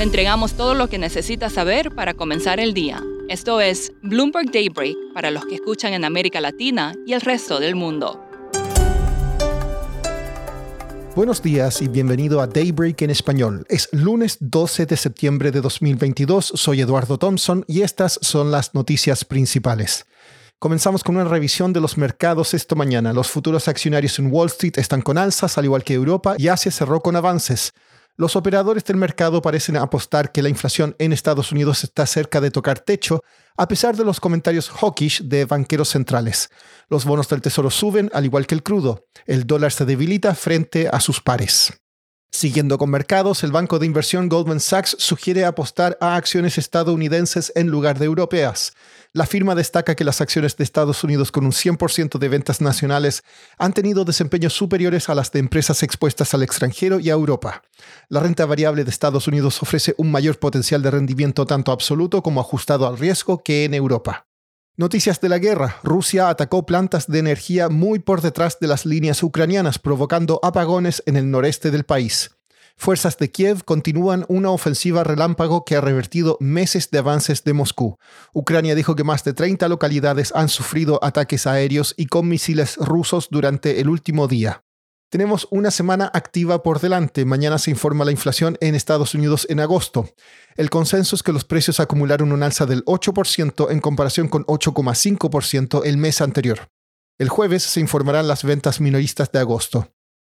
Le entregamos todo lo que necesita saber para comenzar el día. Esto es Bloomberg Daybreak para los que escuchan en América Latina y el resto del mundo. Buenos días y bienvenido a Daybreak en español. Es lunes 12 de septiembre de 2022. Soy Eduardo Thompson y estas son las noticias principales. Comenzamos con una revisión de los mercados esta mañana. Los futuros accionarios en Wall Street están con alzas, al igual que Europa, y Asia cerró con avances. Los operadores del mercado parecen apostar que la inflación en Estados Unidos está cerca de tocar techo, a pesar de los comentarios hawkish de banqueros centrales. Los bonos del tesoro suben, al igual que el crudo. El dólar se debilita frente a sus pares. Siguiendo con mercados, el banco de inversión Goldman Sachs sugiere apostar a acciones estadounidenses en lugar de europeas. La firma destaca que las acciones de Estados Unidos con un 100% de ventas nacionales han tenido desempeños superiores a las de empresas expuestas al extranjero y a Europa. La renta variable de Estados Unidos ofrece un mayor potencial de rendimiento tanto absoluto como ajustado al riesgo que en Europa. Noticias de la guerra. Rusia atacó plantas de energía muy por detrás de las líneas ucranianas, provocando apagones en el noreste del país fuerzas de Kiev continúan una ofensiva relámpago que ha revertido meses de avances de Moscú. Ucrania dijo que más de 30 localidades han sufrido ataques aéreos y con misiles rusos durante el último día. Tenemos una semana activa por delante. Mañana se informa la inflación en Estados Unidos en agosto. El consenso es que los precios acumularon un alza del 8% en comparación con 8,5% el mes anterior. El jueves se informarán las ventas minoristas de agosto.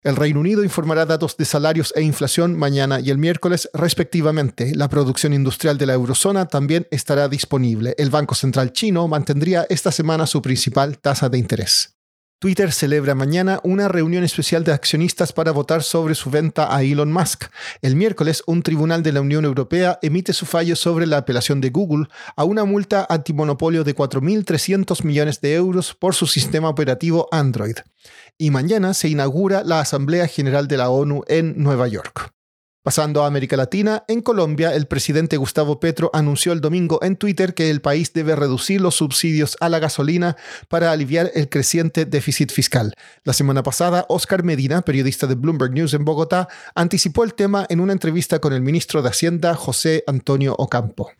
El Reino Unido informará datos de salarios e inflación mañana y el miércoles respectivamente. La producción industrial de la eurozona también estará disponible. El Banco Central chino mantendría esta semana su principal tasa de interés. Twitter celebra mañana una reunión especial de accionistas para votar sobre su venta a Elon Musk. El miércoles, un tribunal de la Unión Europea emite su fallo sobre la apelación de Google a una multa antimonopolio de 4.300 millones de euros por su sistema operativo Android. Y mañana se inaugura la Asamblea General de la ONU en Nueva York. Pasando a América Latina, en Colombia el presidente Gustavo Petro anunció el domingo en Twitter que el país debe reducir los subsidios a la gasolina para aliviar el creciente déficit fiscal. La semana pasada, Oscar Medina, periodista de Bloomberg News en Bogotá, anticipó el tema en una entrevista con el ministro de Hacienda, José Antonio Ocampo.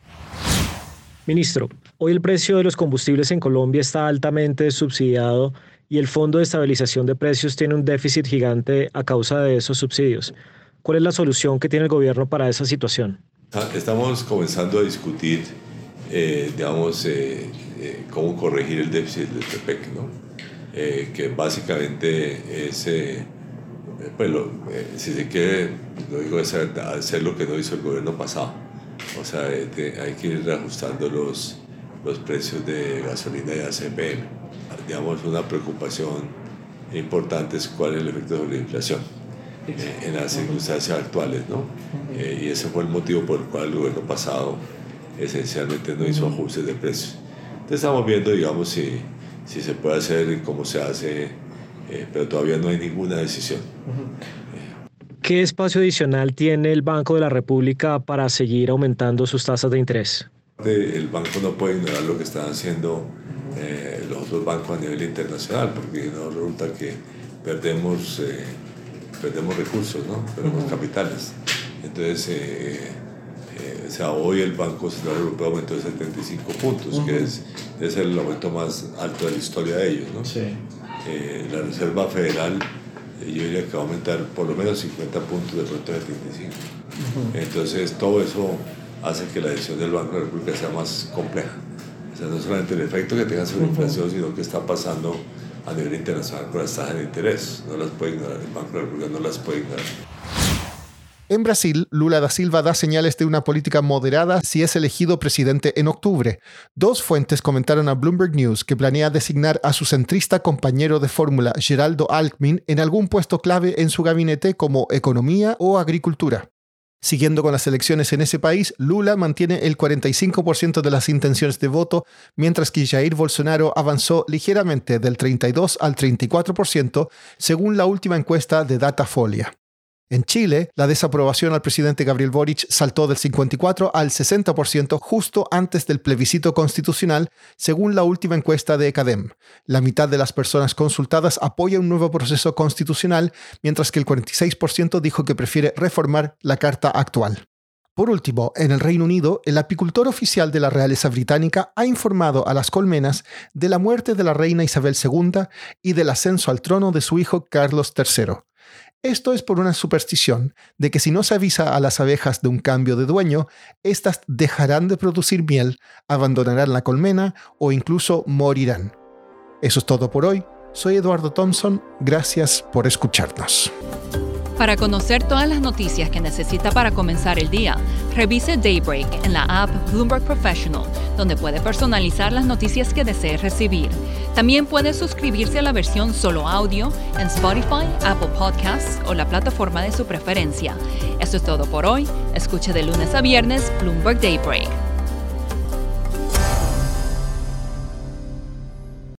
Ministro, hoy el precio de los combustibles en Colombia está altamente subsidiado y el Fondo de Estabilización de Precios tiene un déficit gigante a causa de esos subsidios. ¿Cuál es la solución que tiene el gobierno para esa situación? Ah, estamos comenzando a discutir, eh, digamos, eh, eh, cómo corregir el déficit del TPEC, ¿no? que básicamente es, pues si se quiere, lo digo, es hacer lo que no hizo el gobierno pasado. O sea, hay que ir reajustando los, los precios de gasolina y ACPM. Digamos, una preocupación importante es cuál es el efecto de la inflación eh, en las circunstancias actuales, ¿no? Eh, y ese fue el motivo por el cual el gobierno pasado esencialmente no hizo ajustes de precios. Entonces estamos viendo, digamos, si, si se puede hacer y cómo se hace, eh, pero todavía no hay ninguna decisión. ¿Qué espacio adicional tiene el Banco de la República para seguir aumentando sus tasas de interés? El banco no puede ignorar lo que están haciendo los otros bancos a nivel internacional, porque no resulta que perdemos perdemos recursos, ¿no? perdemos capitales. Entonces, eh, eh, o sea, hoy el Banco Central Europeo aumentó de 75 puntos, que es, es, el aumento más alto de la historia de ellos. ¿no? Sí. Eh, la Reserva Federal, yo diría que va a aumentar por lo menos 50 puntos de pronto de 75. Entonces, todo eso hace que la decisión del Banco de la República sea más compleja. O sea, no solamente el efecto que tenga sobre la inflación, sino que está pasando a nivel internacional con las tasas de interés. No las puede ignorar, el Banco de la República no las puede ignorar. En Brasil, Lula da Silva da señales de una política moderada si es elegido presidente en octubre. Dos fuentes comentaron a Bloomberg News que planea designar a su centrista compañero de fórmula, Geraldo Alckmin, en algún puesto clave en su gabinete como economía o agricultura. Siguiendo con las elecciones en ese país, Lula mantiene el 45% de las intenciones de voto, mientras que Jair Bolsonaro avanzó ligeramente del 32 al 34%, según la última encuesta de Datafolia. En Chile, la desaprobación al presidente Gabriel Boric saltó del 54 al 60% justo antes del plebiscito constitucional, según la última encuesta de ECADEM. La mitad de las personas consultadas apoya un nuevo proceso constitucional, mientras que el 46% dijo que prefiere reformar la Carta actual. Por último, en el Reino Unido, el apicultor oficial de la realeza británica ha informado a las colmenas de la muerte de la reina Isabel II y del ascenso al trono de su hijo Carlos III. Esto es por una superstición de que si no se avisa a las abejas de un cambio de dueño, éstas dejarán de producir miel, abandonarán la colmena o incluso morirán. Eso es todo por hoy. Soy Eduardo Thompson. Gracias por escucharnos. Para conocer todas las noticias que necesita para comenzar el día, revise Daybreak en la app Bloomberg Professional, donde puede personalizar las noticias que desee recibir. También puede suscribirse a la versión solo audio en Spotify, Apple Podcasts o la plataforma de su preferencia. Eso es todo por hoy. Escuche de lunes a viernes Bloomberg Daybreak.